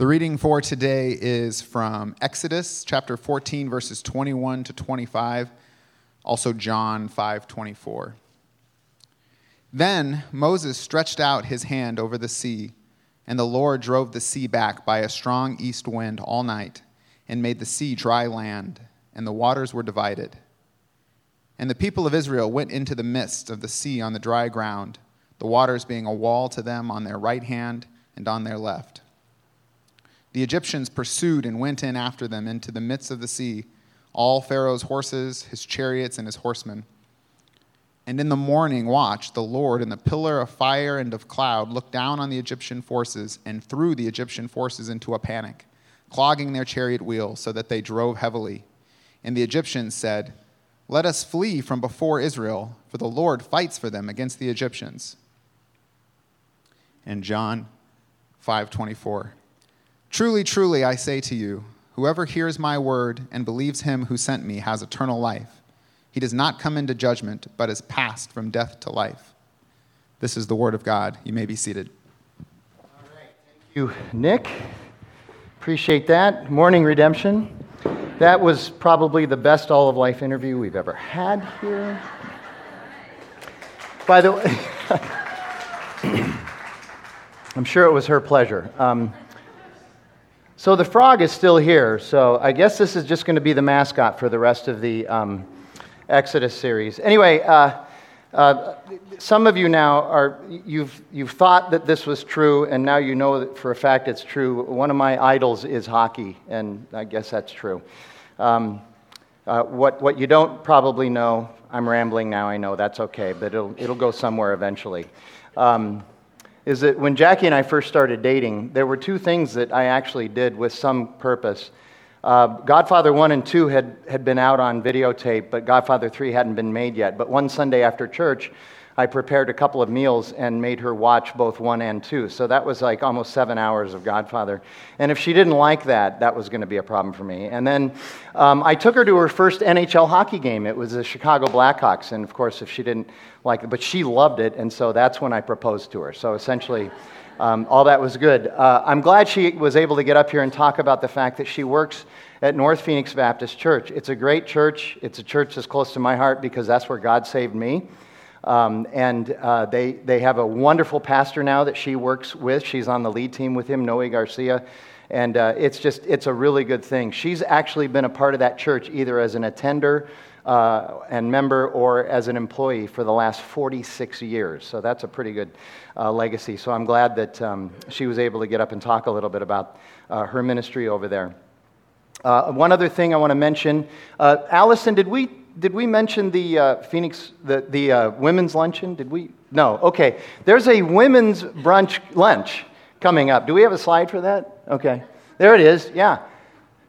The reading for today is from Exodus chapter 14 verses 21 to 25, also John 5:24. Then Moses stretched out his hand over the sea, and the Lord drove the sea back by a strong east wind all night, and made the sea dry land, and the waters were divided. And the people of Israel went into the midst of the sea on the dry ground, the waters being a wall to them on their right hand and on their left. The Egyptians pursued and went in after them into the midst of the sea, all Pharaoh's horses, his chariots, and his horsemen. And in the morning watch, the Lord in the pillar of fire and of cloud looked down on the Egyptian forces and threw the Egyptian forces into a panic, clogging their chariot wheels so that they drove heavily. And the Egyptians said, Let us flee from before Israel, for the Lord fights for them against the Egyptians. And John 524. Truly, truly, I say to you, whoever hears my word and believes him who sent me has eternal life. He does not come into judgment, but is passed from death to life. This is the word of God. You may be seated. All right. Thank you, Nick. Appreciate that. Morning Redemption. That was probably the best all of life interview we've ever had here. By the way, I'm sure it was her pleasure. Um, so the frog is still here. So I guess this is just going to be the mascot for the rest of the um, Exodus series. Anyway, uh, uh, some of you now are you've you've thought that this was true, and now you know that for a fact it's true. One of my idols is hockey, and I guess that's true. Um, uh, what what you don't probably know, I'm rambling now. I know that's okay, but it'll it'll go somewhere eventually. Um, is that when Jackie and I first started dating, there were two things that I actually did with some purpose. Uh, Godfather 1 and 2 had, had been out on videotape, but Godfather 3 hadn't been made yet. But one Sunday after church, I prepared a couple of meals and made her watch both 1 and 2. So that was like almost seven hours of Godfather. And if she didn't like that, that was going to be a problem for me. And then um, I took her to her first NHL hockey game. It was the Chicago Blackhawks. And of course, if she didn't like it, but she loved it. And so that's when I proposed to her. So essentially, um, all that was good. Uh, I'm glad she was able to get up here and talk about the fact that she works at North Phoenix Baptist Church. It's a great church. It's a church that's close to my heart because that's where God saved me. Um, and uh, they, they have a wonderful pastor now that she works with. She's on the lead team with him, Noe Garcia. And uh, it's just, it's a really good thing. She's actually been a part of that church either as an attender uh, and member or as an employee for the last 46 years. So that's a pretty good uh, legacy. So I'm glad that um, she was able to get up and talk a little bit about uh, her ministry over there. Uh, one other thing I want to mention Allison, did we did we mention the uh, Phoenix, the, the uh, women's luncheon? Did we? No. Okay. There's a women's brunch lunch coming up. Do we have a slide for that? Okay. There it is. Yeah.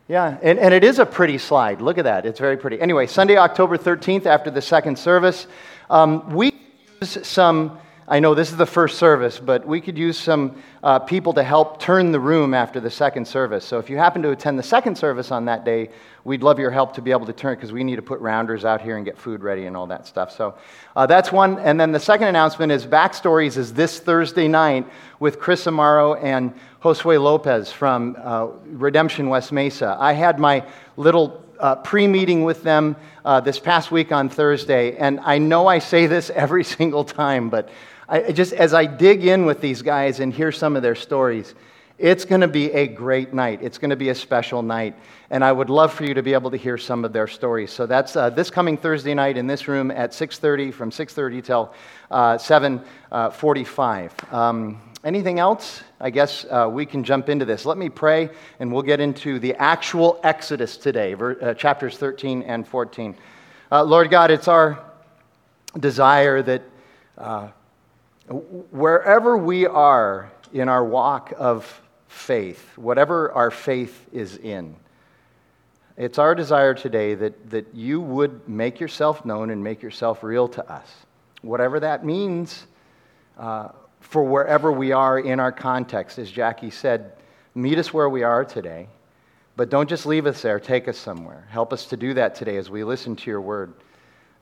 Yeah. And, and it is a pretty slide. Look at that. It's very pretty. Anyway, Sunday, October 13th, after the second service, um, we use some I know this is the first service, but we could use some uh, people to help turn the room after the second service. So if you happen to attend the second service on that day, we'd love your help to be able to turn because we need to put rounders out here and get food ready and all that stuff. So uh, that's one. And then the second announcement is Backstories is this Thursday night with Chris Amaro and Josue Lopez from uh, Redemption West Mesa. I had my little uh, pre meeting with them uh, this past week on Thursday, and I know I say this every single time, but I just as I dig in with these guys and hear some of their stories, it's going to be a great night. It's going to be a special night, and I would love for you to be able to hear some of their stories. So that's uh, this coming Thursday night in this room at 6:30, from 6:30 till uh, 7:45. Uh, um, anything else? I guess uh, we can jump into this. Let me pray, and we'll get into the actual Exodus today, uh, chapters 13 and 14. Uh, Lord God, it's our desire that wherever we are in our walk of faith, whatever our faith is in, it's our desire today that, that you would make yourself known and make yourself real to us. Whatever that means uh, for wherever we are in our context. As Jackie said, meet us where we are today, but don't just leave us there, take us somewhere. Help us to do that today as we listen to your word.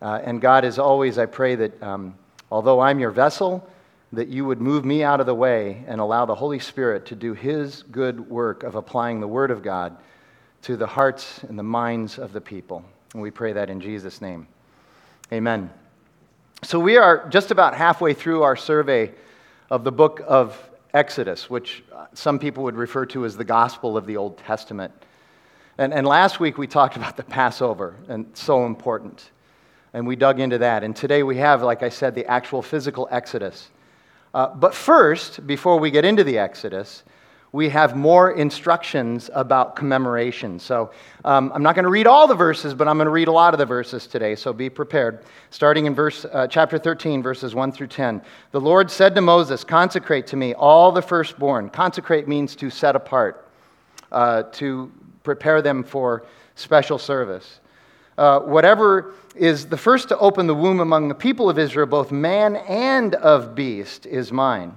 Uh, and God, as always, I pray that um, although I'm your vessel, that you would move me out of the way and allow the Holy Spirit to do His good work of applying the Word of God to the hearts and the minds of the people. And we pray that in Jesus' name. Amen. So we are just about halfway through our survey of the book of Exodus, which some people would refer to as the gospel of the Old Testament. And, and last week we talked about the Passover, and so important. And we dug into that. And today we have, like I said, the actual physical Exodus. Uh, but first, before we get into the Exodus, we have more instructions about commemoration. So um, I'm not going to read all the verses, but I'm going to read a lot of the verses today, so be prepared. Starting in verse, uh, chapter 13, verses 1 through 10. The Lord said to Moses, Consecrate to me all the firstborn. Consecrate means to set apart, uh, to prepare them for special service. Uh, whatever is the first to open the womb among the people of Israel, both man and of beast, is mine.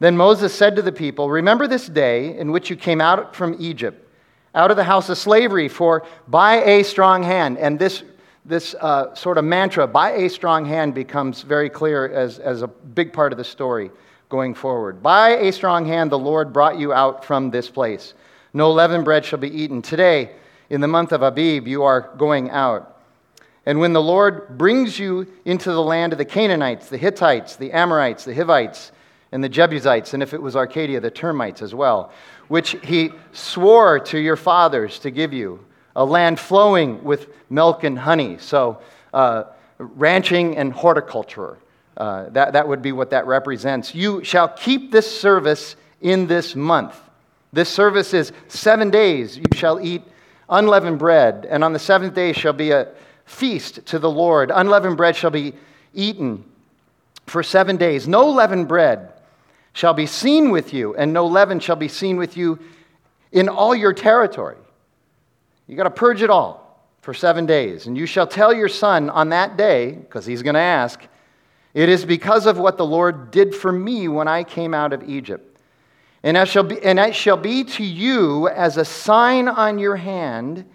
Then Moses said to the people, Remember this day in which you came out from Egypt, out of the house of slavery, for by a strong hand, and this, this uh, sort of mantra, by a strong hand, becomes very clear as, as a big part of the story going forward. By a strong hand, the Lord brought you out from this place. No leavened bread shall be eaten. Today, in the month of Abib, you are going out. And when the Lord brings you into the land of the Canaanites, the Hittites, the Amorites, the Hivites, and the Jebusites, and if it was Arcadia, the termites as well, which he swore to your fathers to give you, a land flowing with milk and honey. So, uh, ranching and horticulture. Uh, that, that would be what that represents. You shall keep this service in this month. This service is seven days. You shall eat unleavened bread, and on the seventh day shall be a feast to the Lord. Unleavened bread shall be eaten for seven days. No leavened bread shall be seen with you, and no leaven shall be seen with you in all your territory. You got to purge it all for seven days. And you shall tell your son on that day, because he's going to ask, It is because of what the Lord did for me when I came out of Egypt. And it shall be, and it shall be to you as a sign on your hand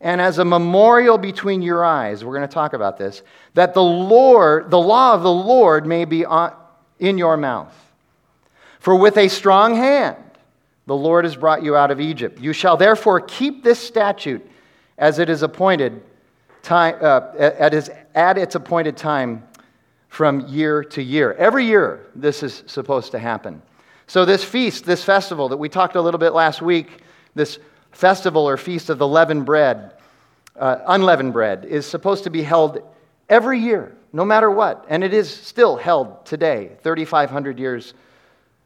and as a memorial between your eyes. We're going to talk about this. That the Lord, the law of the Lord may be on, in your mouth. For with a strong hand the Lord has brought you out of Egypt. You shall therefore keep this statute as it is appointed time, uh, at, its, at its appointed time from year to year. Every year this is supposed to happen. So, this feast, this festival that we talked a little bit last week, this festival or feast of the leavened bread, uh, unleavened bread, is supposed to be held every year, no matter what. And it is still held today, 3,500 years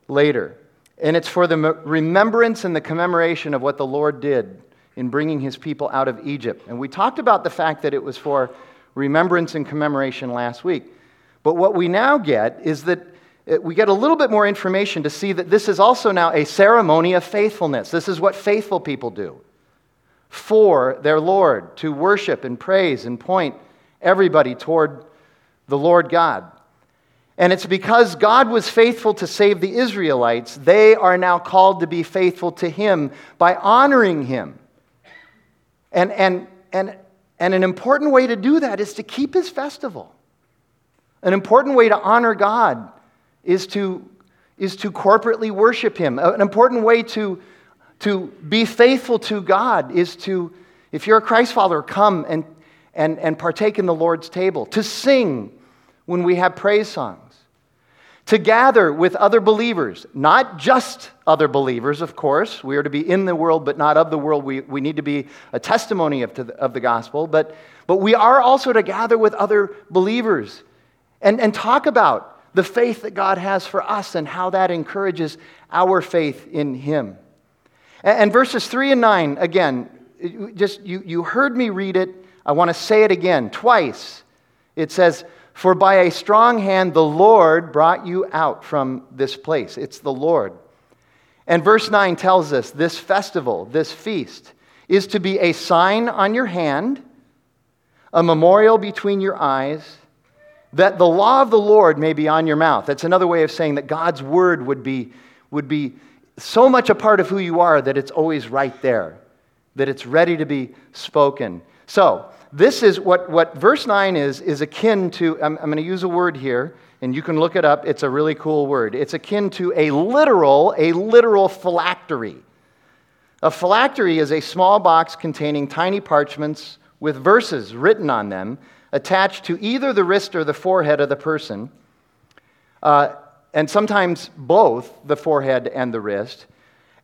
later. And it's for the remembrance and the commemoration of what the Lord did in bringing his people out of Egypt. And we talked about the fact that it was for remembrance and commemoration last week. But what we now get is that Uh, we get a little bit more information to see that this is also now a ceremony of faithfulness. This is what faithful people do for their Lord, to worship and praise and point everybody toward the Lord God. And it's because God was faithful to save the Israelites, they are now called to be faithful to Him by honoring Him. And, and, and, and an important way to do that is to keep His festival. An important way to honor God is to, is to corporately worship Him. An important way to, to be faithful to God is to, if you're a Christ follower, come and, and, and partake in the Lord's table, to sing when we have praise songs, to gather with other believers, not just other believers, of course. We are to be in the world, but not of the world. We, we need to be a testimony of, the, of the gospel, but, but we are also to gather with other believers and, and talk about the faith that God has for us and how that encourages our faith in Him. And, and verses 3 and 9, again, just you, you heard me read it. I want to say it again twice. It says, For by a strong hand the Lord brought you out from this place. It's the Lord. And verse 9 tells us this festival, this feast, is to be a sign on your hand, a memorial between your eyes, that the law of the Lord may be on your mouth. That's another way of saying that God's word would be, would be so much a part of who you are that it's always right there, that it's ready to be spoken. So, this is what, what verse 9 is, is akin to, I'm, I'm going to use a word here. and you can look it up. It's a really cool word. It's akin to a literal, a literal phylactery. A phylactery is a small box containing tiny parchments with verses written on them attached to either the wrist or the forehead of the person, uh, and sometimes both the forehead and the wrist.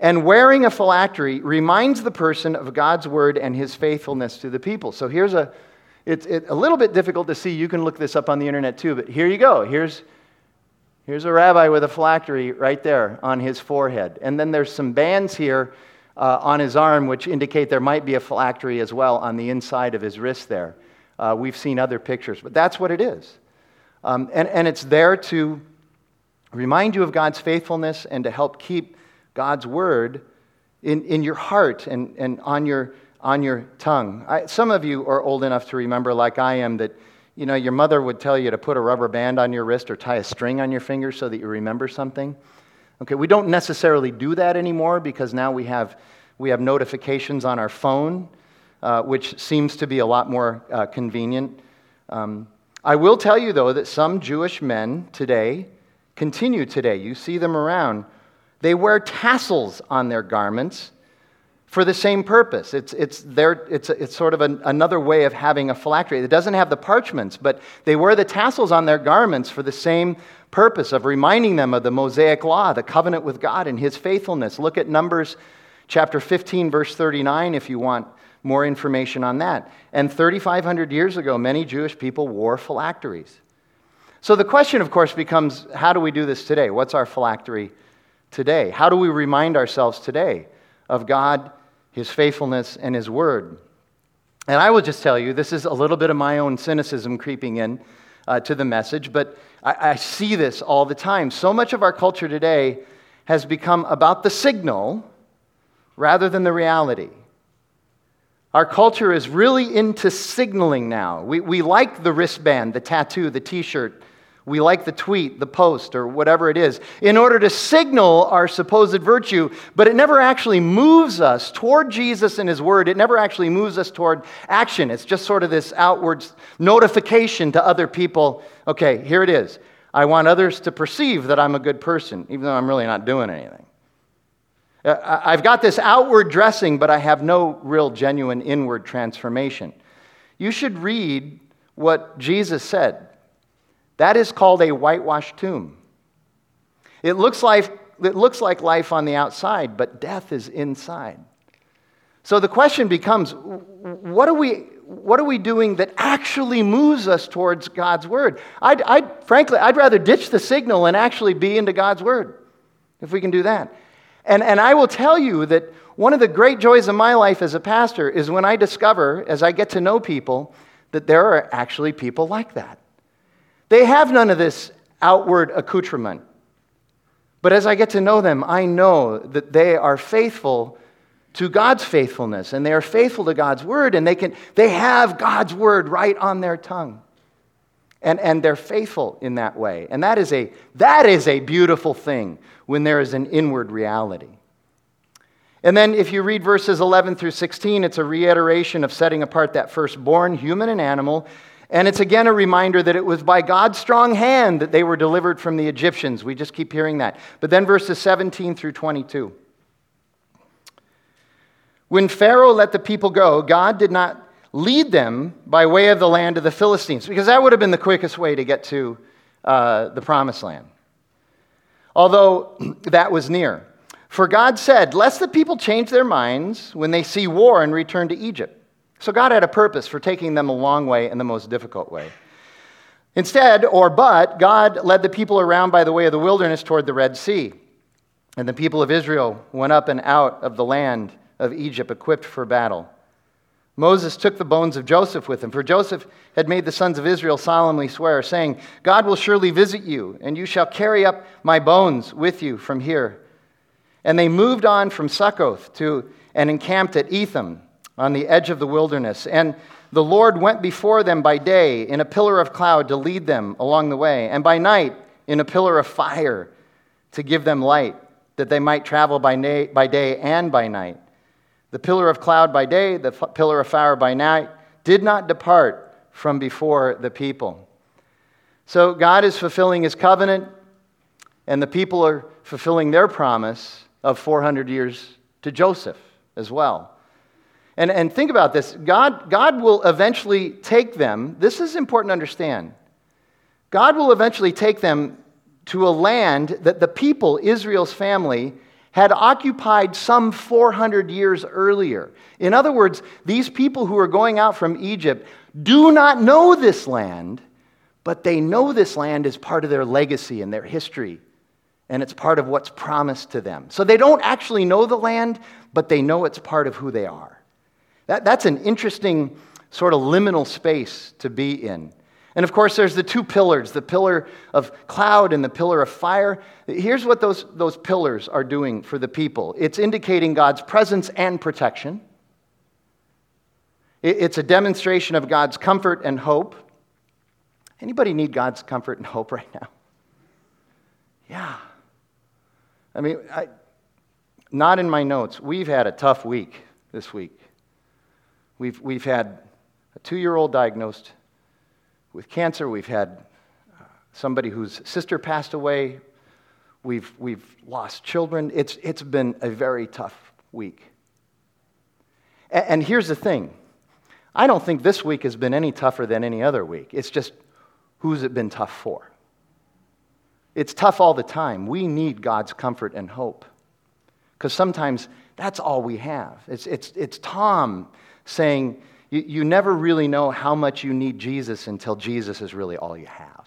And wearing a phylactery reminds the person of God's word and his faithfulness to the people. So here's a, it's it, a little bit difficult to see. You can look this up on the internet too, but here you go. Here's, here's a rabbi with a phylactery right there on his forehead. And then there's some bands here uh, on his arm, which indicate there might be a phylactery as well on the inside of his wrist there. Uh, we've seen other pictures, but that's what it is. Um, and, and it's there to remind you of God's faithfulness and to help keep God's word in, in your heart and, and on, your, on your tongue. I, some of you are old enough to remember, like I am, that you know, your mother would tell you to put a rubber band on your wrist or tie a string on your finger so that you remember something. Okay, we don't necessarily do that anymore because now we have, we have notifications on our phone, uh, which seems to be a lot more uh, convenient. Um, I will tell you, though, that some Jewish men today continue today. You see them around. They wear tassels on their garments for the same purpose. It's, it's, their, it's, it's sort of an, another way of having a phylactery. It doesn't have the parchments, but they wear the tassels on their garments for the same purpose of reminding them of the Mosaic law, the covenant with God and his faithfulness. Look at Numbers chapter 15, verse 39, if you want more information on that. And 3,500 years ago, many Jewish people wore phylacteries. So the question, of course, becomes how do we do this today? What's our phylactery today? How do we remind ourselves today of God, His faithfulness, and His word? And I will just tell you, this is a little bit of my own cynicism creeping in uh, to the message, but I, I see this all the time. So much of our culture today has become about the signal rather than the reality. Our culture is really into signaling now. We, we like the wristband, the tattoo, the t shirt. We like the tweet, the post, or whatever it is, in order to signal our supposed virtue, but it never actually moves us toward Jesus and His Word. It never actually moves us toward action. It's just sort of this outward notification to other people okay, here it is. I want others to perceive that I'm a good person, even though I'm really not doing anything. Uh, I've got this outward dressing, but I have no real genuine inward transformation. You should read what Jesus said. That is called a whitewashed tomb. It looks like, it looks like life on the outside, but death is inside. So the question becomes what are we, what are we doing that actually moves us towards God's word? I'd, I'd, frankly, I'd rather ditch the signal and actually be into God's word if we can do that. And, and I will tell you that one of the great joys of my life as a pastor is when I discover, as I get to know people, that there are actually people like that. They have none of this outward accoutrement. But as I get to know them, I know that they are faithful to God's faithfulness and they are faithful to God's word and they can they have God's word right on their tongue. And, and they're faithful in that way. And that is, a, that is a beautiful thing when there is an inward reality. And then, if you read verses 11 through 16, it's a reiteration of setting apart that firstborn, human and animal. And it's again a reminder that it was by God's strong hand that they were delivered from the Egyptians. We just keep hearing that. But then, verses 17 through 22. When Pharaoh let the people go, God did not lead them by way of the land of the Philistines, because that would have been the quickest way to get to uh, the promised land. Although that was near. For God said, Lest the people change their minds when they see war and return to Egypt. So God had a purpose for taking them a long way and the most difficult way. Instead, or but, God led the people around by the way of the wilderness toward the Red Sea. And the people of Israel went up and out of the land of Egypt equipped for battle. Moses took the bones of Joseph with him, for Joseph had made the sons of Israel solemnly swear, saying, God will surely visit you, and you shall carry up my bones with you from here. And they moved on from Succoth to and encamped at Etham on the edge of the wilderness. And the Lord went before them by day in a pillar of cloud to lead them along the way, and by night in a pillar of fire to give them light, that they might travel by, day and by night. The pillar of cloud by day, the f- pillar of fire by night, did not depart from before the people. So God is fulfilling his covenant, and the people are fulfilling their promise of 400 years to Joseph as well. And, and think about this God, God will eventually take them, this is important to understand. God will eventually take them to a land that the people, Israel's family, had occupied some 400 years earlier. In other words, these people who are going out from Egypt do not know this land, but they know this land is part of their legacy and their history, and it's part of what's promised to them. So they don't actually know the land, but they know it's part of who they are. That, that's an interesting sort of liminal space to be in. And of course, there's the two pillars the pillar of cloud and the pillar of fire. Here's what those, those pillars are doing for the people it's indicating God's presence and protection, it's a demonstration of God's comfort and hope. Anybody need God's comfort and hope right now? Yeah. I mean, I, not in my notes. We've had a tough week this week. We've, we've had a two year old diagnosed with cancer. We've had uh, somebody whose sister passed away. We've, we've lost children. It's, it's been a very tough week. And, and here's the thing I don't think this week has been any tougher than any other week. It's just who's it been tough for? It's tough all the time. We need God's comfort and hope. Because sometimes that's all we have. It's, it's, it's Tom saying, you, you never really know how much you need Jesus until Jesus is really all you have.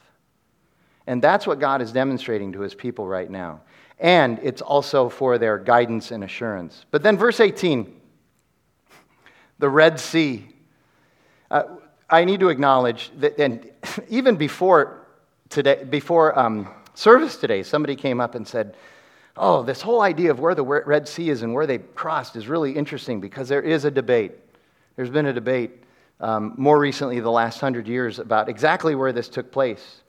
And that's what God is demonstrating to his people right now. And it's also for their guidance and assurance. But then, verse 18 the Red Sea. Uh, I need to acknowledge that, and even before today, before um, service today, somebody came up and said, Oh, this whole idea of where the Red Sea is and where they crossed is really interesting because there is a debate. There's been a debate um, more recently, the last hundred years, about exactly where this took place.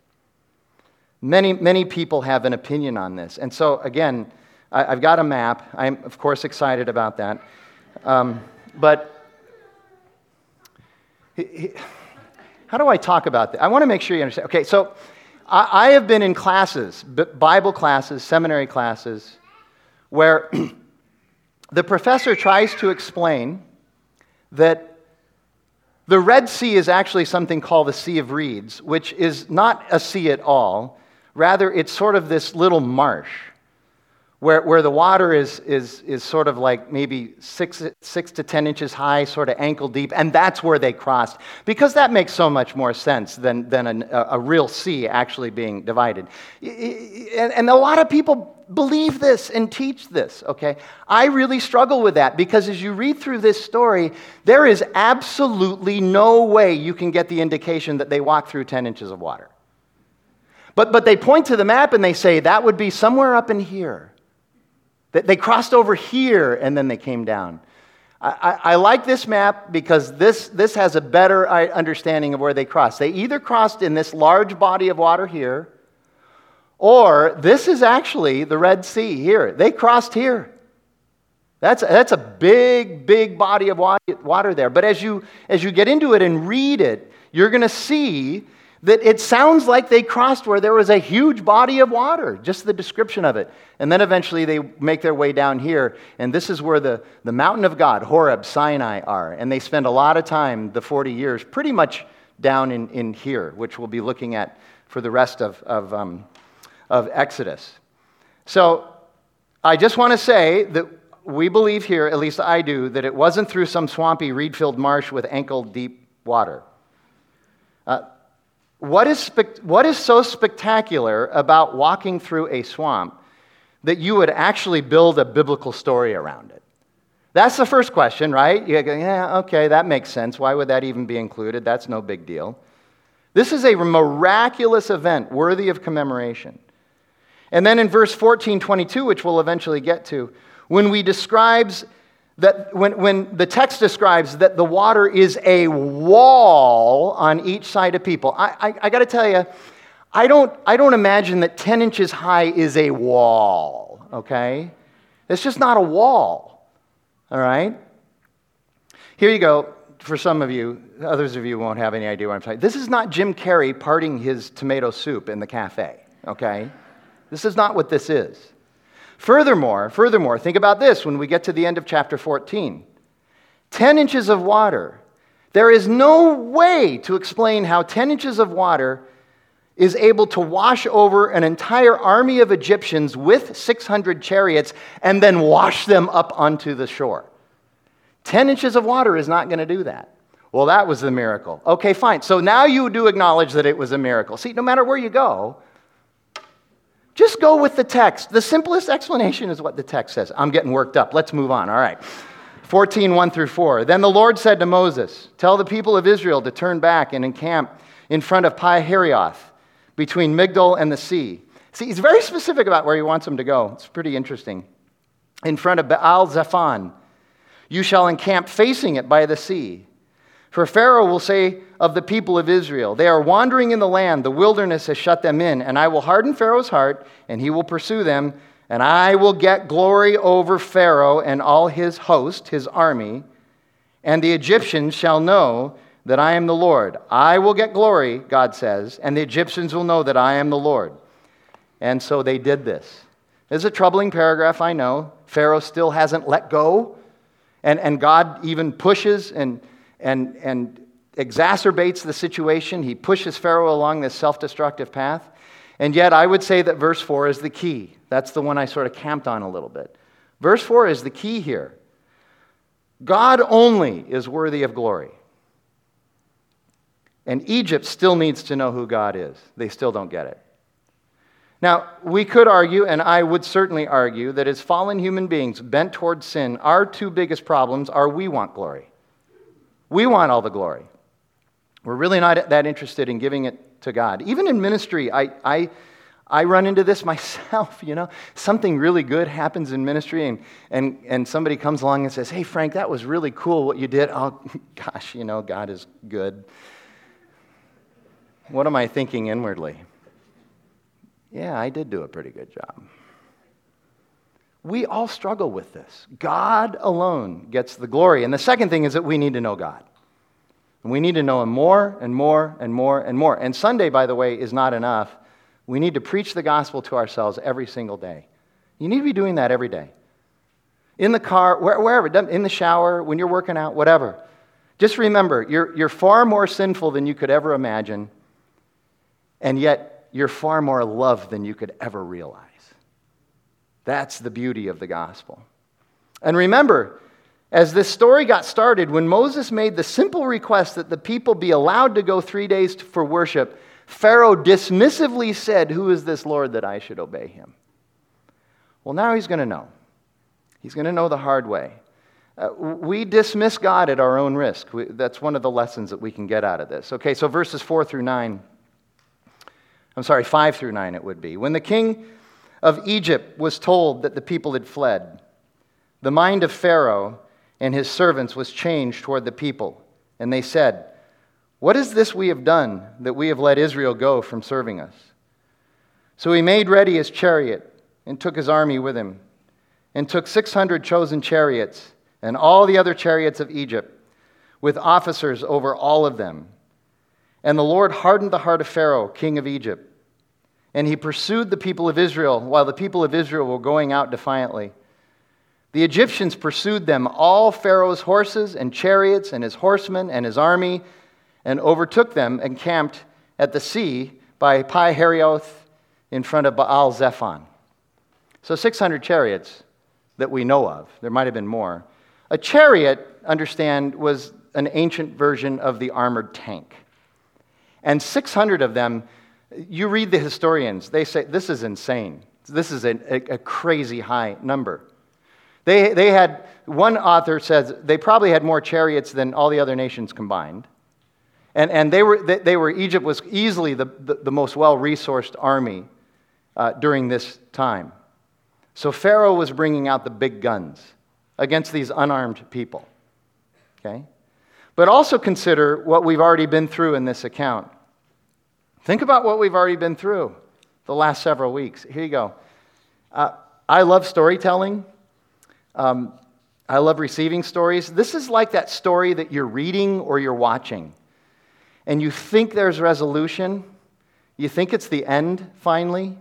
Many, many people have an opinion on this. And so, again, I, have got a map. I'm, of course, excited about that. Um, but how do I talk about that? I want to make sure you understand. Okay, so I, I have been in classes, Bible classes, seminary classes, where the professor tries to explain that the Red Sea is actually something called the Sea of Reeds, which is not a sea at all. Rather, it's sort of this little marsh where, where the water is, is, is sort of like maybe six, six to 10 inches high, sort of ankle deep, and that's where they crossed. Because that makes so much more sense than, than a, a real sea actually being divided. And, and a lot of people believe this and teach this, okay? I really struggle with that because as you read through this story, there is absolutely no way you can get the indication that they walked through 10 inches of water. But, but they point to the map and they say that would be somewhere up in here. That They crossed over here and then they came down. I, I, I, like this map because this, this has a better uh, understanding of where they crossed. They either crossed in this large body of water here, or this is actually the Red Sea here. They crossed here. That's, that's a big, big body of water there. But as you, as you get into it and read it, you're going to see that it sounds like they crossed where there was a huge body of water, just the description of it. And then eventually they make their way down here, and this is where the, the mountain of God, Horeb, Sinai, are. And they spend a lot of time, the 40 years, pretty much down in, in here, which we'll be looking at for the rest of, of, um, of Exodus. So I just want to say that we believe here, at least I do, that it wasn't through some swampy, reed filled marsh with ankle deep water. Uh, what is, spe- what is so spectacular about walking through a swamp that you would actually build a biblical story around it? That's the first question, right? You go, yeah, okay, that makes sense. Why would that even be included? That's no big deal. This is a miraculous event worthy of commemoration. And then in verse 14, 22, which we'll eventually get to, when we describes that when, when the text describes that the water is a wall on each side of people, I, I, I got to tell you, I don't, I don't imagine that 10 inches high is a wall, okay? It's just not a wall, all right? Here you go. for some of you, others of you won't have any idea what I'm saying. This is not Jim Carrey parting his tomato soup in the cafe, okay? This is not what this is. Furthermore, furthermore, think about this when we get to the end of chapter 14. 10 inches of water. There is no way to explain how 10 inches of water is able to wash over an entire army of Egyptians with 600 chariots and then wash them up onto the shore. 10 inches of water is not going to do that. Well, that was the miracle. Okay, fine. So now you do acknowledge that it was a miracle. See, no matter where you go, just go with the text. The simplest explanation is what the text says. I'm getting worked up. Let's move on. All right. 14, 1 through 4. Then the Lord said to Moses, Tell the people of Israel to turn back and encamp in front of Pi Hahiroth, between Migdol and the sea. See, he's very specific about where he wants them to go. It's pretty interesting. In front of Baal Zephon, you shall encamp facing it by the sea. For Pharaoh will say of the people of Israel, They are wandering in the land, the wilderness has shut them in, and I will harden Pharaoh's heart, and he will pursue them, and I will get glory over Pharaoh and all his host, his army, and the Egyptians shall know that I am the Lord. I will get glory, God says, and the Egyptians will know that I am the Lord. And so they did this. It's a troubling paragraph, I know. Pharaoh still hasn't let go, and, and God even pushes and and, and exacerbates the situation. He pushes Pharaoh along this self destructive path. And yet, I would say that verse 4 is the key. That's the one I sort of camped on a little bit. Verse 4 is the key here. God only is worthy of glory. And Egypt still needs to know who God is. They still don't get it. Now, we could argue, and I would certainly argue, that as fallen human beings bent towards sin, our two biggest problems are we want glory. We want all the glory. We're really not that interested in giving it to God. Even in ministry, I, I, I run into this myself, you know. Something really good happens in ministry, and, and, and somebody comes along and says, Hey, Frank, that was really cool what you did. Oh, gosh, you know, God is good. What am I thinking inwardly? Yeah, I did do a pretty good job. We all struggle with this. God alone gets the glory. And the second thing is that we need to know God. And we need to know Him more and more and more and more. And Sunday, by the way, is not enough. We need to preach the gospel to ourselves every single day. You need to be doing that every day. In the car, wherever, in the shower, when you're working out, whatever. Just remember, you're, you're far more sinful than you could ever imagine, and yet you're far more loved than you could ever realize. That's the beauty of the gospel. And remember, as this story got started, when Moses made the simple request that the people be allowed to go three days for worship, Pharaoh dismissively said, Who is this Lord that I should obey him? Well, now he's going to know. He's going to know the hard way. Uh, we dismiss God at our own risk. We, that's one of the lessons that we can get out of this. Okay, so verses 4 through 9. I'm sorry, 5 through 9 it would be. When the king of Egypt was told that the people had fled. The mind of Pharaoh and his servants was changed toward the people, and they said, What is this we have done that we have let Israel go from serving us? So he made ready his chariot and took his army with him, and took 600 chosen chariots and all the other chariots of Egypt, with officers over all of them. And the Lord hardened the heart of Pharaoh, king of Egypt and he pursued the people of Israel while the people of Israel were going out defiantly. The Egyptians pursued them, all Pharaoh's horses and chariots and his horsemen and his army, and overtook them and camped at the sea by Pi Hahiroth in front of Baal Zephon. So 600 chariots that we know of. There might have been more. A chariot, understand, was an ancient version of the armored tank. And 600 of them you read the historians, they say this is insane. This is a, a, a crazy high number. They, they had, one author says they probably had more chariots than all the other nations combined. And, and they, were, they, they were, Egypt was easily the, the, the most well resourced army uh, during this time. So Pharaoh was bringing out the big guns against these unarmed people. Okay? But also consider what we've already been through in this account. Think about what we've already been through the last several weeks. Here you go. Uh, I love storytelling. Um, I love receiving stories. This is like that story that you're reading or you're watching, and you think there's resolution. You think it's the end finally.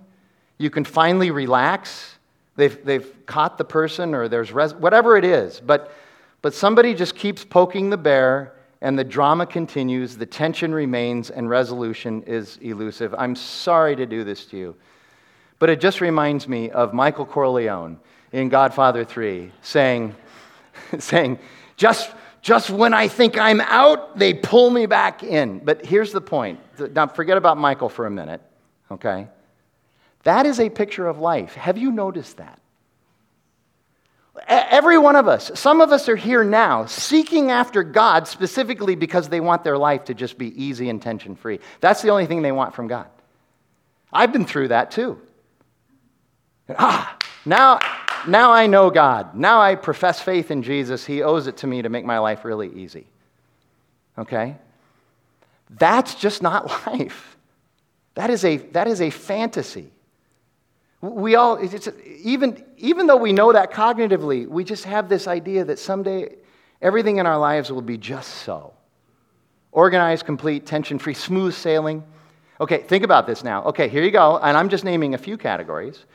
You can finally relax. They've, they've caught the person, or there's res- whatever it is. But, but somebody just keeps poking the bear, and the drama continues, the tension remains, and resolution is elusive. I'm sorry to do this to you, but it just reminds me of Michael Corleone in Godfather 3 saying, saying just, just when I think I'm out, they pull me back in. But here's the point. Now, forget about Michael for a minute, okay? That is a picture of life. Have you noticed that? Every one of us, some of us are here now seeking after God specifically because they want their life to just be easy and tension free. That's the only thing they want from God. I've been through that too. Ah, now, now I know God. Now I profess faith in Jesus. He owes it to me to make my life really easy. Okay? That's just not life. That is a, that is a fantasy. We all, even, even though we know that cognitively, we just have this idea that someday everything in our lives will be just so. Organized, complete, tension free, smooth sailing. Okay, think about this now. Okay, here you go. And I'm just naming a few categories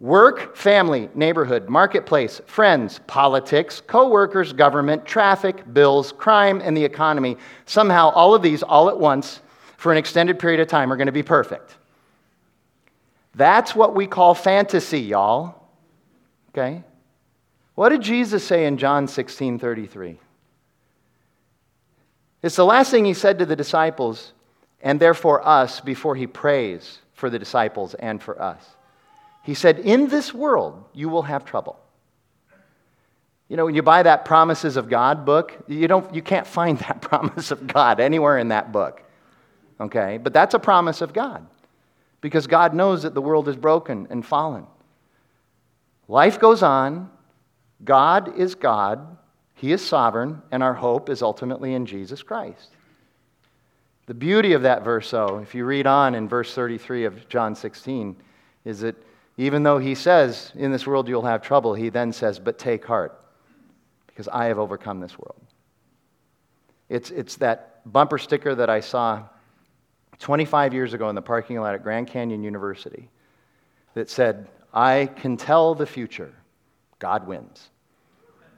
work, family, neighborhood, marketplace, friends, politics, co workers, government, traffic, bills, crime, and the economy. Somehow, all of these, all at once, for an extended period of time, are going to be perfect. That's what we call fantasy, y'all. Okay? What did Jesus say in John 16 33? It's the last thing he said to the disciples, and therefore us, before he prays for the disciples and for us. He said, In this world, you will have trouble. You know, when you buy that Promises of God book, you, don't, you can't find that promise of God anywhere in that book. Okay? But that's a promise of God because God knows that the world is broken and fallen. Life goes on. God is God. He is sovereign, and our hope is ultimately in Jesus Christ. The beauty of that verse, though, if you read on in verse 33 of John 16, is that even though he says, In this world you'll have trouble, he then says, But take heart, because I have overcome this world. It's, it's that bumper sticker that I saw 25 years ago in the parking lot at Grand Canyon University that said, I can tell the future. God wins.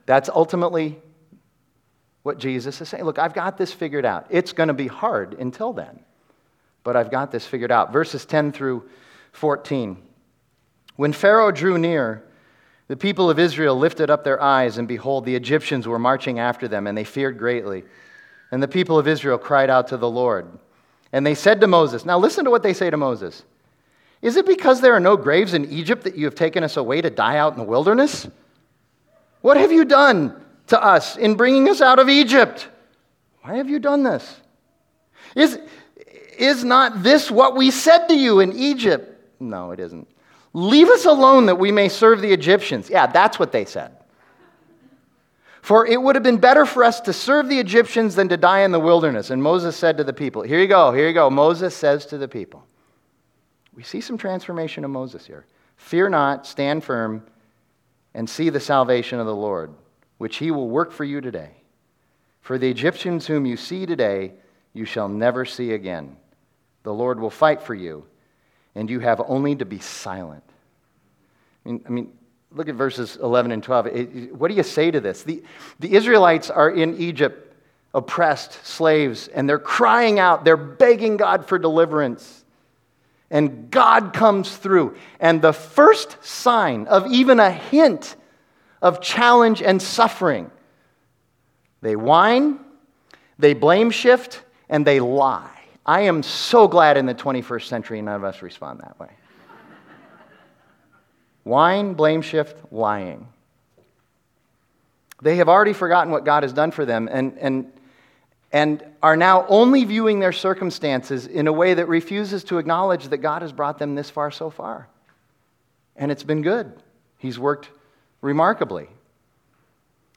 That's ultimately what Jesus is saying. Look, I've got this figured out. It's going to be hard until then, but I've got this figured out. Verses 10 through 14. When Pharaoh drew near, the people of Israel lifted up their eyes, and behold, the Egyptians were marching after them, and they feared greatly. And the people of Israel cried out to the Lord. And they said to Moses, Now listen to what they say to Moses. Is it because there are no graves in Egypt that you have taken us away to die out in the wilderness? What have you done to us in bringing us out of Egypt? Why have you done this? Is, is not this what we said to you in Egypt? No, it isn't. Leave us alone that we may serve the Egyptians. Yeah, that's what they said. For it would have been better for us to serve the Egyptians than to die in the wilderness. And Moses said to the people, Here you go, here you go. Moses says to the people, We see some transformation of Moses here. Fear not, stand firm, and see the salvation of the Lord, which he will work for you today. For the Egyptians whom you see today, you shall never see again. The Lord will fight for you, and you have only to be silent. I mean, I mean Look at verses 11 and 12. What do you say to this? The, the Israelites are in Egypt, oppressed slaves, and they're crying out. They're begging God for deliverance. And God comes through. And the first sign of even a hint of challenge and suffering, they whine, they blame shift, and they lie. I am so glad in the 21st century none of us respond that way. Whine, blame shift, lying. They have already forgotten what God has done for them and, and, and are now only viewing their circumstances in a way that refuses to acknowledge that God has brought them this far so far. And it's been good. He's worked remarkably.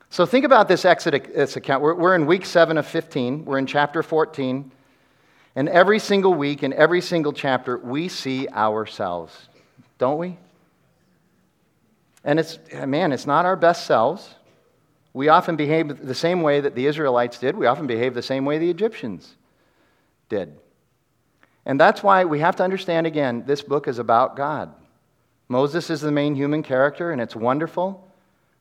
So think about this Exodus account. We're, we're in week 7 of 15, we're in chapter 14. And every single week, in every single chapter, we see ourselves, don't we? And it's, man, it's not our best selves. We often behave the same way that the Israelites did. We often behave the same way the Egyptians did. And that's why we have to understand again this book is about God. Moses is the main human character, and it's wonderful,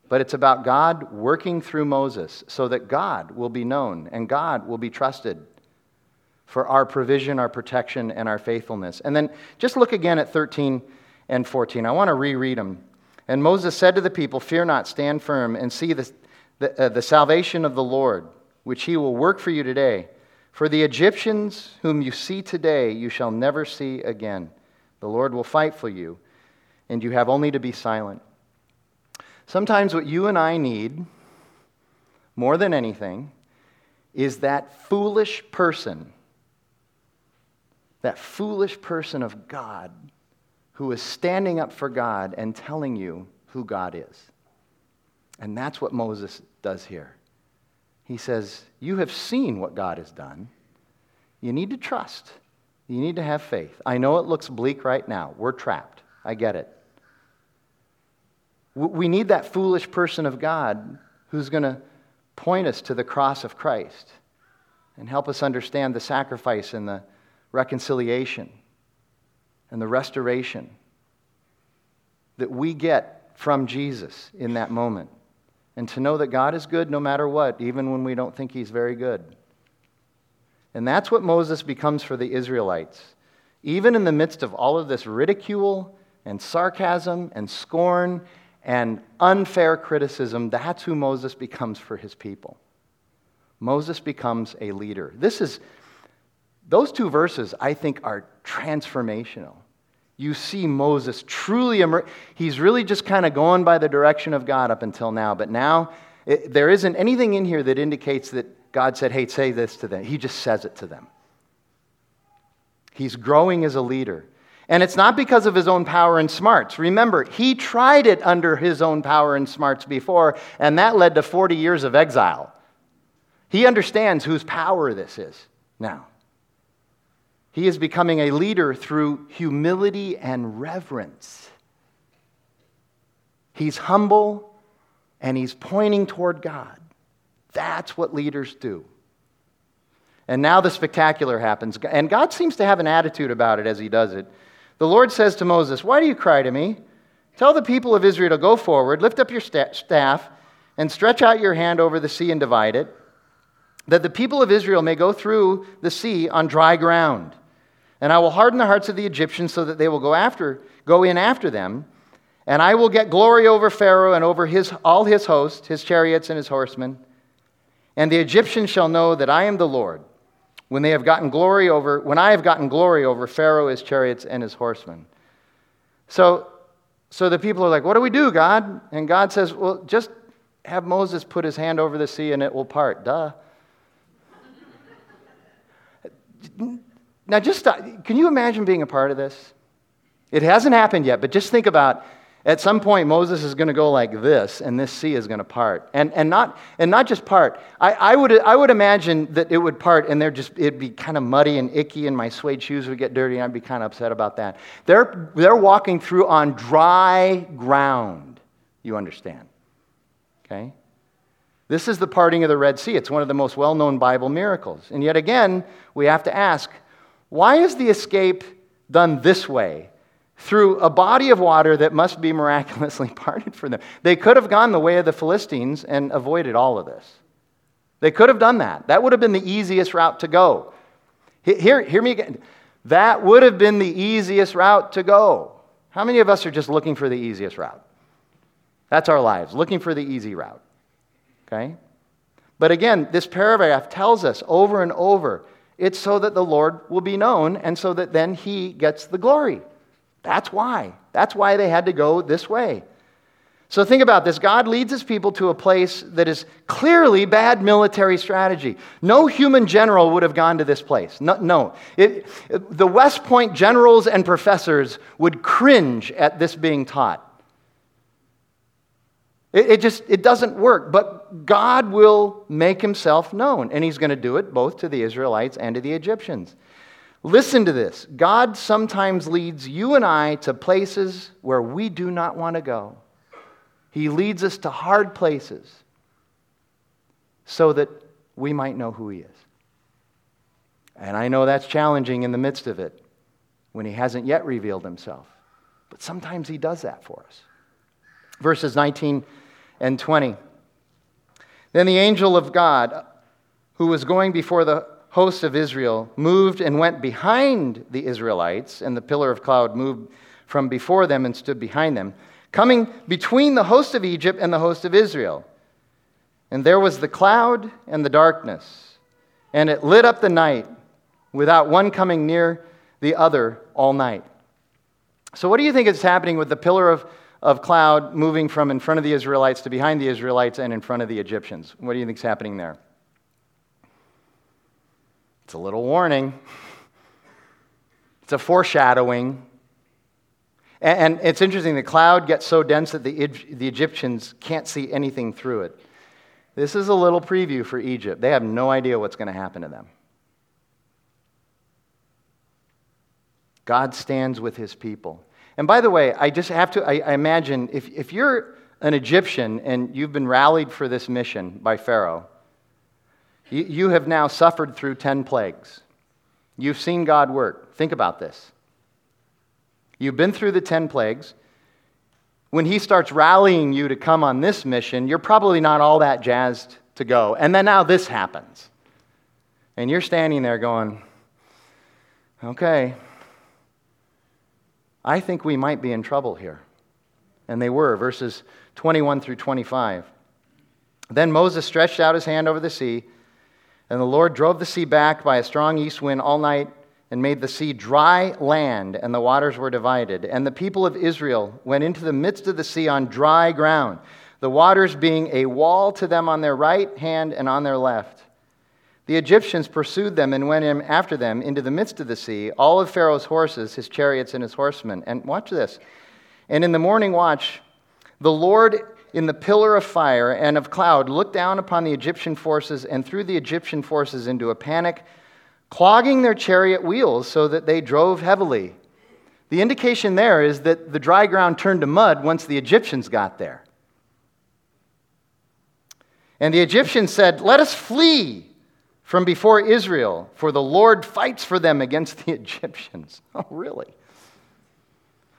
but it's about God working through Moses so that God will be known and God will be trusted for our provision, our protection, and our faithfulness. And then just look again at 13 and 14. I want to reread them. And Moses said to the people, Fear not, stand firm, and see the, the, uh, the salvation of the Lord, which he will work for you today. For the Egyptians whom you see today, you shall never see again. The Lord will fight for you, and you have only to be silent. Sometimes what you and I need, more than anything, is that foolish person, that foolish person of God who is standing up for God and telling you who God is. And that's what Moses does here. He says, You have seen what God has done. You need to trust. You need to have faith. I know it looks bleak right now. We're trapped. I get it. We need that foolish person of God who's going to point us to the cross of Christ and help us understand the sacrifice and the reconciliation and the restoration that we get from Jesus in that moment and to know that God is good no matter what, even when we don't think He's very good. And that's what Moses becomes for the Israelites. Even in the midst of all of this ridicule and sarcasm and scorn and unfair criticism, that's who Moses becomes for his people. Moses becomes a leader. This is, those two verses, I think, are transformational you see Moses truly he's really just kind of going by the direction of God up until now, but now it, there isn't anything in here that indicates that God said, "Hey, say this to them." He just says it to them. He's growing as a leader. And it's not because of his own power and smarts. Remember, he tried it under his own power and smarts before, and that led to 40 years of exile. He understands whose power this is now. He is becoming a leader through humility and reverence. He's humble and he's pointing toward God. That's what leaders do. And now the spectacular happens. And God seems to have an attitude about it as he does it. The Lord says to Moses, Why do you cry to me? Tell the people of Israel to go forward, lift up your staff, and stretch out your hand over the sea and divide it, that the people of Israel may go through the sea on dry ground. And I will harden the hearts of the Egyptians so that they will go after, go in after them. And I will get glory over Pharaoh and over his, all his host, his chariots and his horsemen. And the Egyptians shall know that I am the Lord when they have gotten glory over, when I have gotten glory over Pharaoh, his chariots, and his horsemen. So, so the people are like, What do we do, God? And God says, Well, just have Moses put his hand over the sea and it will part. Duh. Now, just uh, can you imagine being a part of this? It hasn't happened yet, but just think about at some point Moses is going to go like this, and this sea is going to part. And, and, not, and not just part. I, I, would, I would imagine that it would part, and just, it'd be kind of muddy and icky, and my suede shoes would get dirty, and I'd be kind of upset about that. They're, they're walking through on dry ground, you understand. Okay? This is the parting of the Red Sea. It's one of the most well known Bible miracles. And yet again, we have to ask why is the escape done this way? Through a body of water that must be miraculously parted for them. They could have gone the way of the Philistines and avoided all of this. They could have done that. That would have been the easiest route to go. Hear, hear me again. That would have been the easiest route to go. How many of us are just looking for the easiest route? That's our lives, looking for the easy route. Okay? But again, this paragraph tells us over and over it's so that the Lord will be known and so that then he gets the glory. That's why. That's why they had to go this way. So think about this. God leads his people to a place that is clearly bad military strategy. No human general would have gone to this place. No. no. It, the West Point generals and professors would cringe at this being taught. It, it just it doesn't work. But God will make himself known, and he's going to do it both to the Israelites and to the Egyptians. Listen to this. God sometimes leads you and I to places where we do not want to go. He leads us to hard places. so that we might know who He is. And I know that's challenging in the midst of it when He hasn't yet revealed Himself. But sometimes He does that for us. Verses 19 and 20. Then the angel of God, who was going before the host of Israel, moved and went behind the Israelites, and the pillar of cloud moved from before them and stood behind them, coming between the host of Egypt and the host of Israel. And there was the cloud and the darkness, and it lit up the night without one coming near the other all night. So, what do you think is happening with the pillar of, of cloud moving from in front of the Israelites to behind the Israelites and in front of the Egyptians? What do you think is happening there? It's a little warning, it's a foreshadowing. And, and it's interesting, the cloud gets so dense that the, the Egyptians can't see anything through it. This is a little preview for Egypt. They have no idea what's going to happen to them. God stands with his people. And by the way, I just have to, I, I, imagine if, if you're an Egyptian and you've been rallied for this mission by Pharaoh, you, you have now suffered through 10 plagues. You've seen God work. Think about this. You've been through the 10 plagues. When he starts rallying you to come on this mission, you're probably not all that jazzed to go. And then now this happens. And you're standing there going, okay, I think we might be in trouble here. And they were, verses 21 through 25. Then Moses stretched out his hand over the sea, and the Lord drove the sea back by a strong east wind all night and made the sea dry land, and the waters were divided. And the people of Israel went into the midst of the sea on dry ground, the waters being a wall to them on their right hand and on their left. The Egyptians pursued them and went in after them into the midst of the sea, all of Pharaoh's horses, his chariots, and his horsemen. And watch this. And in the morning watch, the Lord in the pillar of fire and of cloud looked down upon the Egyptian forces and threw the Egyptian forces into a panic, clogging their chariot wheels so that they drove heavily. The indication there is that the dry ground turned to mud once the Egyptians got there. And the Egyptians said, Let us flee from before Israel, for the Lord fights for them against the Egyptians. Oh, really?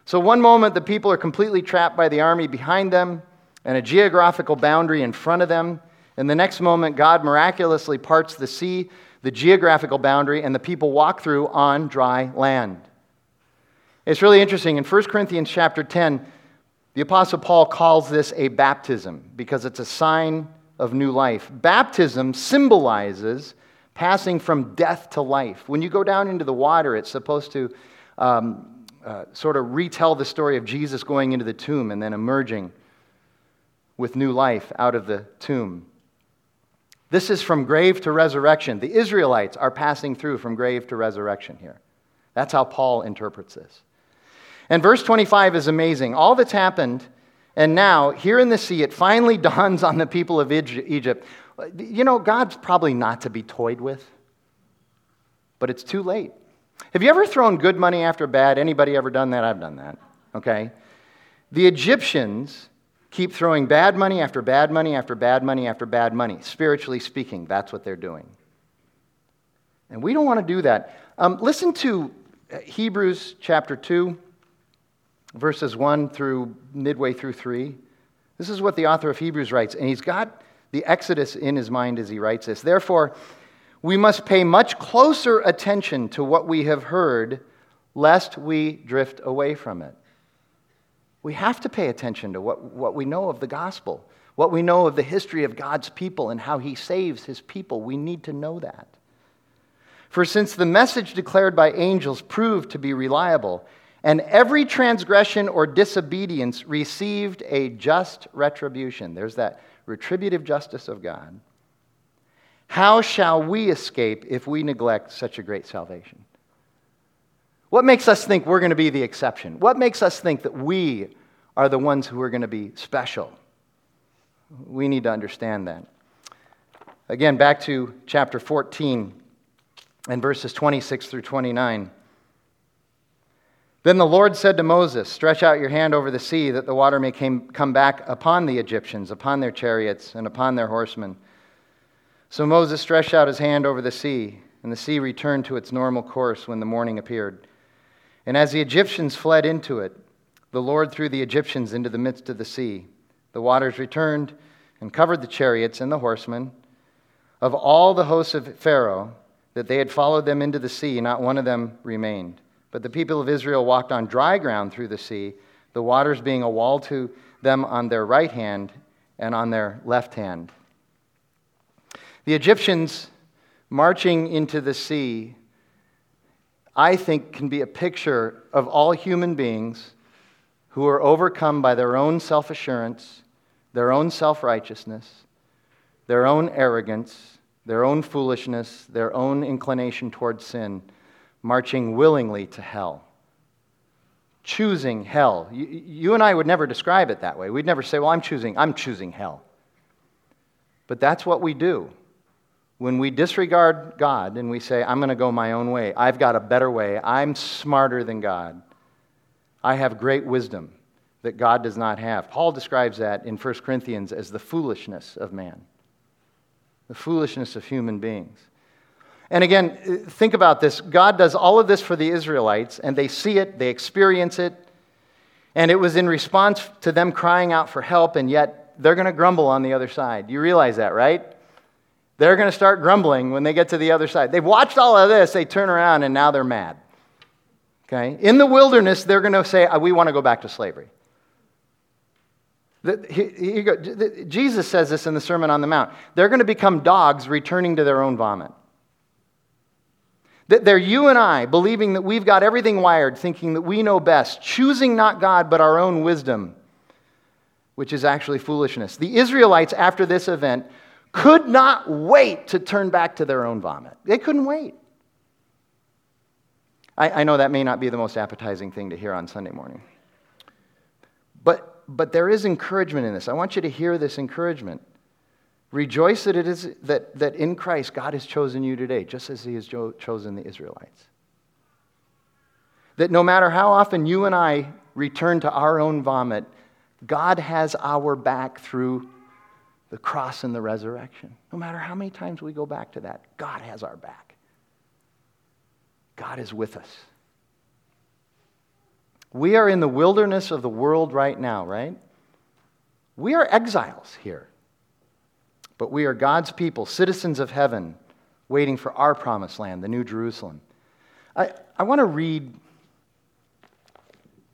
So, one moment the people are completely trapped by the army behind them and a geographical boundary in front of them. And the next moment, God miraculously parts the sea, the geographical boundary, and the people walk through on dry land. It's really interesting. In 1 Corinthians chapter 10, the Apostle Paul calls this a baptism because it's a sign of new life. Baptism symbolizes passing from death to life. When you go down into the water, it's supposed to um, uh, sort of retell the story of Jesus going into the tomb and then emerging with new life out of the tomb. This is from grave to resurrection. The Israelites are passing through from grave to resurrection here. That's how Paul interprets this. And verse 25 is amazing. All that's happened, and now, here in the sea, it finally dawns on the people of Egypt you know, God's probably not to be toyed with, but it's too late. Have you ever thrown good money after bad? Anybody ever done that? I've done that. Okay? The Egyptians keep throwing bad money after bad money after bad money after bad money. Spiritually speaking, that's what they're doing. And we don't want to do that. Um, listen to Hebrews chapter 2, verses 1 through midway through 3. This is what the author of Hebrews writes, and he's got the Exodus in his mind as he writes this. Therefore, we must pay much closer attention to what we have heard, lest we drift away from it. We have to pay attention to what, what we know of the gospel, what we know of the history of God's people and how he saves his people. We need to know that. For since the message declared by angels proved to be reliable, and every transgression or disobedience received a just retribution. There's that retributive justice of God, how shall we escape if we neglect such a great salvation? What makes us think we're going to be the exception? What makes us think that we are the ones who are going to be special? We need to understand that. Again, back to chapter 14 and verses 26 through 29. Then the Lord said to Moses, Stretch out your hand over the sea, that the water may come back upon the Egyptians, upon their chariots, and upon their horsemen. So Moses stretched out his hand over the sea, and the sea returned to its normal course when the morning appeared. And as the Egyptians fled into it, the Lord threw the Egyptians into the midst of the sea. The waters returned and covered the chariots and the horsemen. Of all the hosts of Pharaoh, that they had followed them into the sea, not one of them remained. But the people of Israel walked on dry ground through the sea, the waters being a wall to them on their right hand and on their left hand. The Egyptians marching into the sea, I think, can be a picture of all human beings who are overcome by their own self assurance, their own self righteousness, their own arrogance, their own foolishness, their own inclination towards sin, marching willingly to hell. Choosing hell. You, you, and I would never describe it that way. We'd never say, Well, I'm choosing, I'm choosing hell. But that's what we do when we disregard God and we say, I'm going to go my own way, I've got a better way, I'm smarter than God, I have great wisdom that God does not have. Paul describes that in 1 Corinthians as the foolishness of man, the foolishness of human beings. And again, uh, think about this. God does all of this for the Israelites, and they see it, they experience it, and it was in response to them crying out for help, and yet they're going to grumble on the other side. You realize that, right? They're going to start grumbling when they get to the other side. They've watched all of this, they turn around, and now they're mad. Okay? In the wilderness, they're going to say, uh, We want to go back to slavery. Jesus says this in the Sermon on the Mount. They're going to become dogs returning to their own vomit. That they're you and I, believing that we've got everything wired, thinking that we know best, choosing not God but our own wisdom, which is actually foolishness. The Israelites, after this event, could not wait to turn back to their own vomit. They couldn't wait. I, I, know that may not be the most appetizing thing to hear on Sunday morning. But, but there is encouragement in this. I want you to hear this encouragement. Rejoice that, it is, that, that in Christ God has chosen you today, just as He has chosen the Israelites. That no matter how often you and I return to our own vomit, God has our back through the cross and the resurrection. No matter how many times we go back to that, God has our back. God is with us. We are in the wilderness of the world right now, right? We are exiles here. But we are God's people, citizens of heaven, waiting for our promised land, the New Jerusalem. I, I want to read,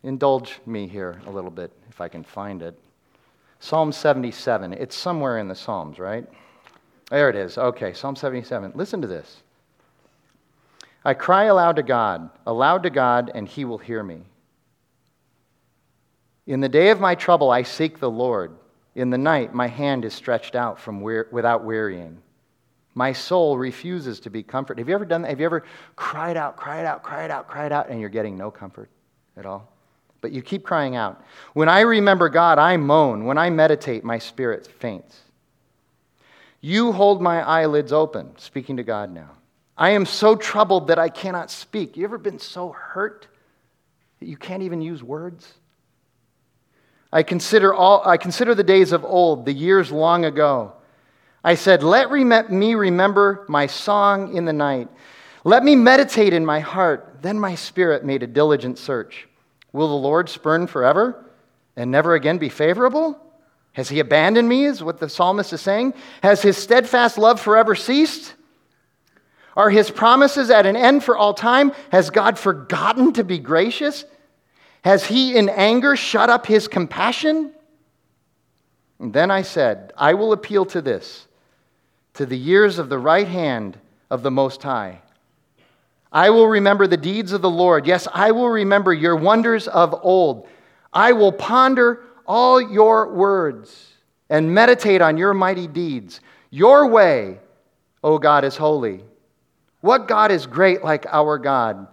indulge me here a little bit if I can find it. Psalm 77. It's somewhere in the Psalms, right? There it is. Okay, Psalm 77. Listen to this. I cry aloud to God, aloud to God, and he will hear me. In the day of my trouble, I seek the Lord. In the night, my hand is stretched out from without wearying. My soul refuses to be comforted. Have you ever done that? Have you ever cried out, cried out, cried out, cried out, and you're getting no comfort at all? but you keep crying out. When I remember God, I moan. When I meditate, my spirit faints. You hold my eyelids open, speaking to God now. I am so troubled that I cannot speak. You ever been so hurt that you can't even use words? I consider, all, I consider the days of old, the years long ago. I said, Let me remember my song in the night. Let me meditate in my heart. Then my spirit made a diligent search. Will the Lord spurn forever and never again be favorable? Has he abandoned me, is what the psalmist is saying? Has his steadfast love forever ceased? Are his promises at an end for all time? Has God forgotten to be gracious? Has he in anger shut up his compassion? And then I said, I will appeal to this, to the years of the right hand of the Most High. I will remember the deeds of the Lord. Yes, I will remember your wonders of old. I will ponder all your words and meditate on your mighty deeds. Your way, O God, is holy. What God is great like our God?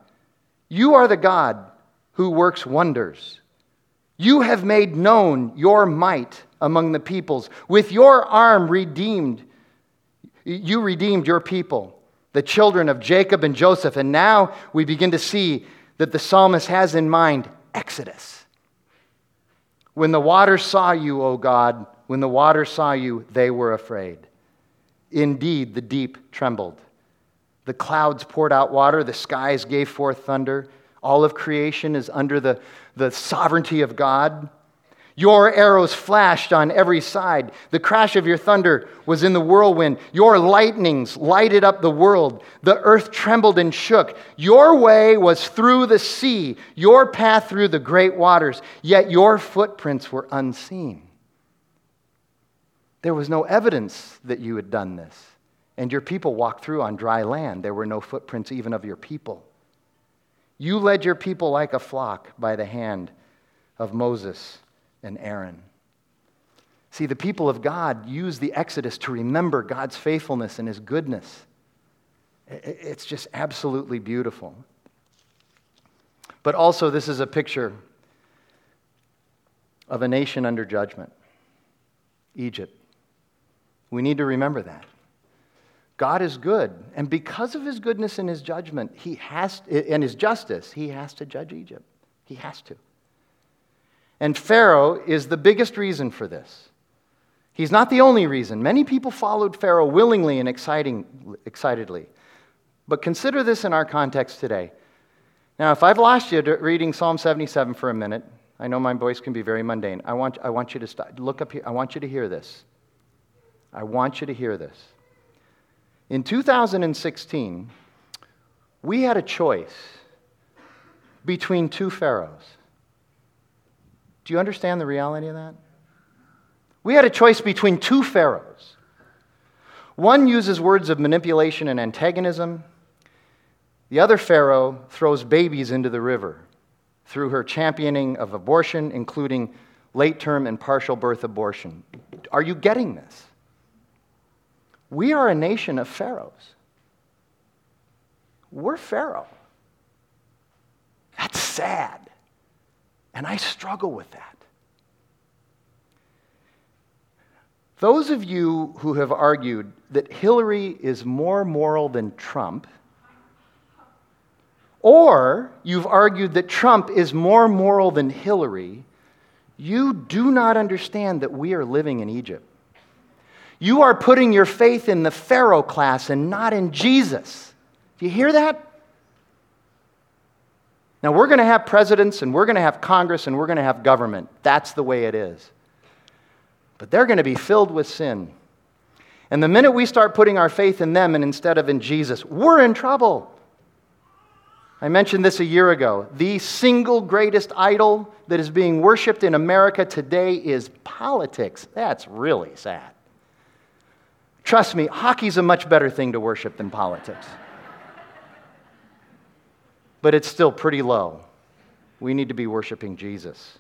You are the God who works wonders. You have made known your might among the peoples. With your arm redeemed, you redeemed your people the children of Jacob and Joseph. And now we begin to see that the psalmist has in mind Exodus. When the waters saw you, O God, when the waters saw you, they were afraid. Indeed, the deep trembled. The clouds poured out water, the skies gave forth thunder. All of creation is under the, the sovereignty of God. Your arrows flashed on every side. The crash of your thunder was in the whirlwind. Your lightnings lighted up the world. The earth trembled and shook. Your way was through the sea, your path through the great waters, yet your footprints were unseen. There was no evidence that you had done this. And your people walked through on dry land. There were no footprints even of your people. You led your people like a flock by the hand of Moses and Aaron. See, the people of God use the Exodus to remember God's faithfulness and his goodness. It's just absolutely beautiful. But also, this is a picture of a nation under judgment Egypt. We need to remember that. God is good, and because of his goodness and his judgment, he has and his justice, he has to judge Egypt. He has to. And Pharaoh is the biggest reason for this. He's not the only reason. Many people followed Pharaoh willingly and exciting, excitedly. But consider this in our context today. Now, if I've lost you reading Psalm 77 for a minute, I know my voice can be very mundane. I want, I want you to stop. Look up here. I want you to hear this. I want you to hear this. In 2016, we had a choice between two pharaohs. Do you understand the reality of that? We had a choice between two pharaohs. One uses words of manipulation and antagonism. The other pharaoh throws babies into the river through her championing of abortion, including late term and partial birth abortion. Are you getting this? We are a nation of pharaohs. We're Pharaoh. That's sad. And I struggle with that. Those of you who have argued that Hillary is more moral than Trump, or you've argued that Trump is more moral than Hillary, you do not understand that we are living in Egypt. You are putting your faith in the Pharaoh class and not in Jesus. Do you hear that? Now, we're going to have presidents and we're going to have Congress and we're going to have government. That's the way it is. But they're going to be filled with sin. And the minute we start putting our faith in them and instead of in Jesus, we're in trouble. I mentioned this a year ago. The single greatest idol that is being worshiped in America today is politics. That's really sad. Trust me, hockey's a much better thing to worship than politics. But it's still pretty low. We need to be worshiping Jesus.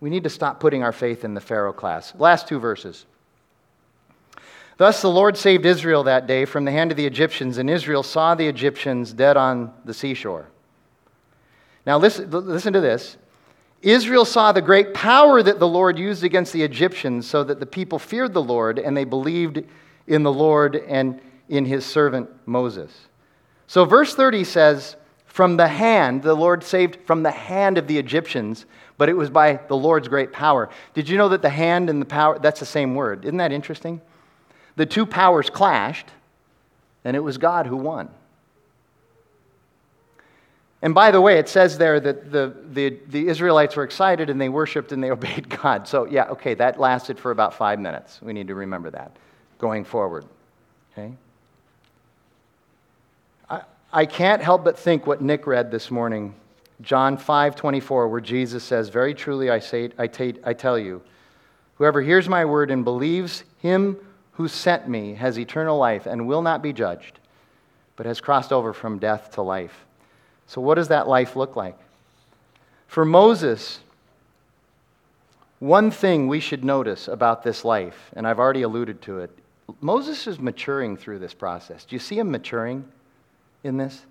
We need to stop putting our faith in the Pharaoh class. Last two verses. Thus the Lord saved Israel that day from the hand of the Egyptians, and Israel saw the Egyptians dead on the seashore. Now, listen, listen to this. Israel saw the great power that the Lord used against the Egyptians, so that the people feared the Lord and they believed in the Lord and in his servant Moses. So, verse 30 says, From the hand, the Lord saved from the hand of the Egyptians, but it was by the Lord's great power. Did you know that the hand and the power, that's the same word? Isn't that interesting? The two powers clashed, and it was God who won. And by the way, it says there that the, the, the, Israelites were excited and they worshiped and they obeyed God. So, yeah, okay, that lasted for about five minutes. We need to remember that going forward. Okay? I, I can't help but think what Nick read this morning, John 5 24, where Jesus says, Very truly I, say, I, t- I tell you, whoever hears my word and believes him who sent me has eternal life and will not be judged, but has crossed over from death to life. So, what does that life look like? For Moses, one thing we should notice about this life, and I've already alluded to it, Moses is maturing through this process. Do you see him maturing in this?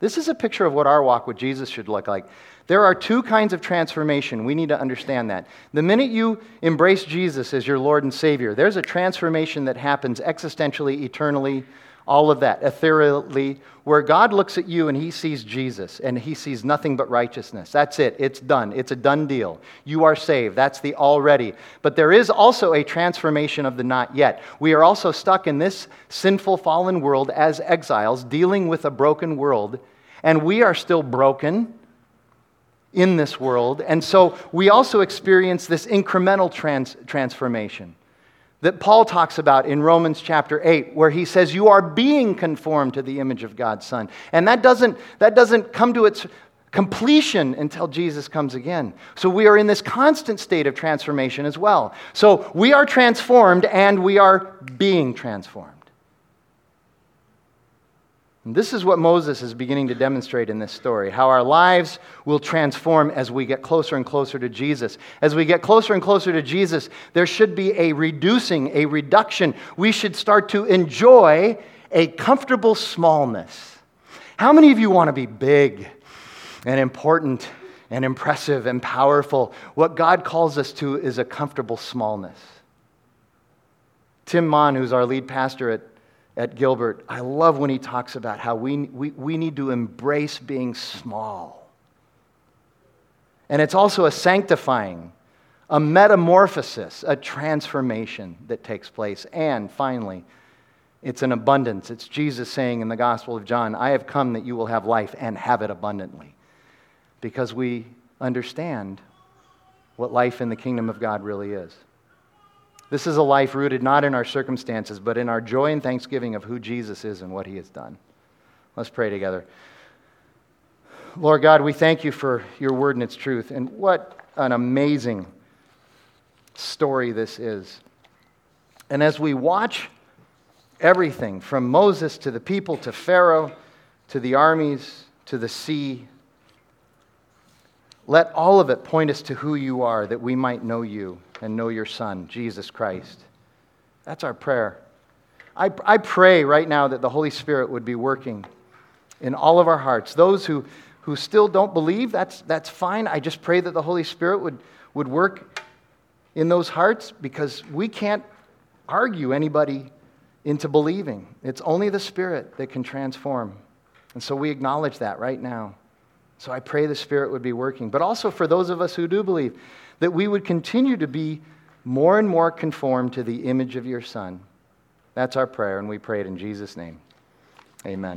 This is a picture of what our walk with Jesus should look like. There are two kinds of transformation. We need to understand that. The minute you embrace Jesus as your Lord and Savior, there's a transformation that happens existentially, eternally, all of that, ethereally, where God looks at you and he sees Jesus and he sees nothing but righteousness. That's it. It's done. It's a done deal. You are saved. That's the already. But there is also a transformation of the not yet. We are also stuck in this sinful, fallen world as exiles, dealing with a broken world, and we are still broken in this world. And so we also experience this incremental trans- transformation that Paul talks about in Romans chapter 8, where he says, You are being conformed to the image of God's Son. And that doesn't, that doesn't come to its completion until Jesus comes again. So we are in this constant state of transformation as well. So we are transformed and we are being transformed. And this is what Moses is beginning to demonstrate in this story how our lives will transform as we get closer and closer to Jesus. As we get closer and closer to Jesus, there should be a reducing, a reduction. We should start to enjoy a comfortable smallness. How many of you want to be big and important and impressive and powerful? What God calls us to is a comfortable smallness. Tim Mon, who's our lead pastor at at Gilbert, I love when he talks about how we, we, we need to embrace being small. And it's also a sanctifying, a metamorphosis, a transformation that takes place. And finally, it's an abundance. It's Jesus saying in the Gospel of John, I have come that you will have life and have it abundantly. Because we understand what life in the kingdom of God really is. This is a life rooted not in our circumstances, but in our joy and thanksgiving of who Jesus is and what he has done. Let's pray together. Lord God, we thank you for your word and its truth. And what an amazing story this is. And as we watch everything from Moses to the people to Pharaoh to the armies to the sea, let all of it point us to who you are that we might know you and know your Son, Jesus Christ. That's our prayer. I, I pray right now that the Holy Spirit would be working in all of our hearts. Those who, who still don't believe, that's, that's fine. I just pray that the Holy Spirit would, would work in those hearts because we can't argue anybody into believing. It's only the Spirit that can transform. And so we acknowledge that right now. So I pray the Spirit would be working. But also for those of us who do believe, that we would continue to be more and more conformed to the image of your Son. That's our prayer, and we pray it in Jesus' name. Amen.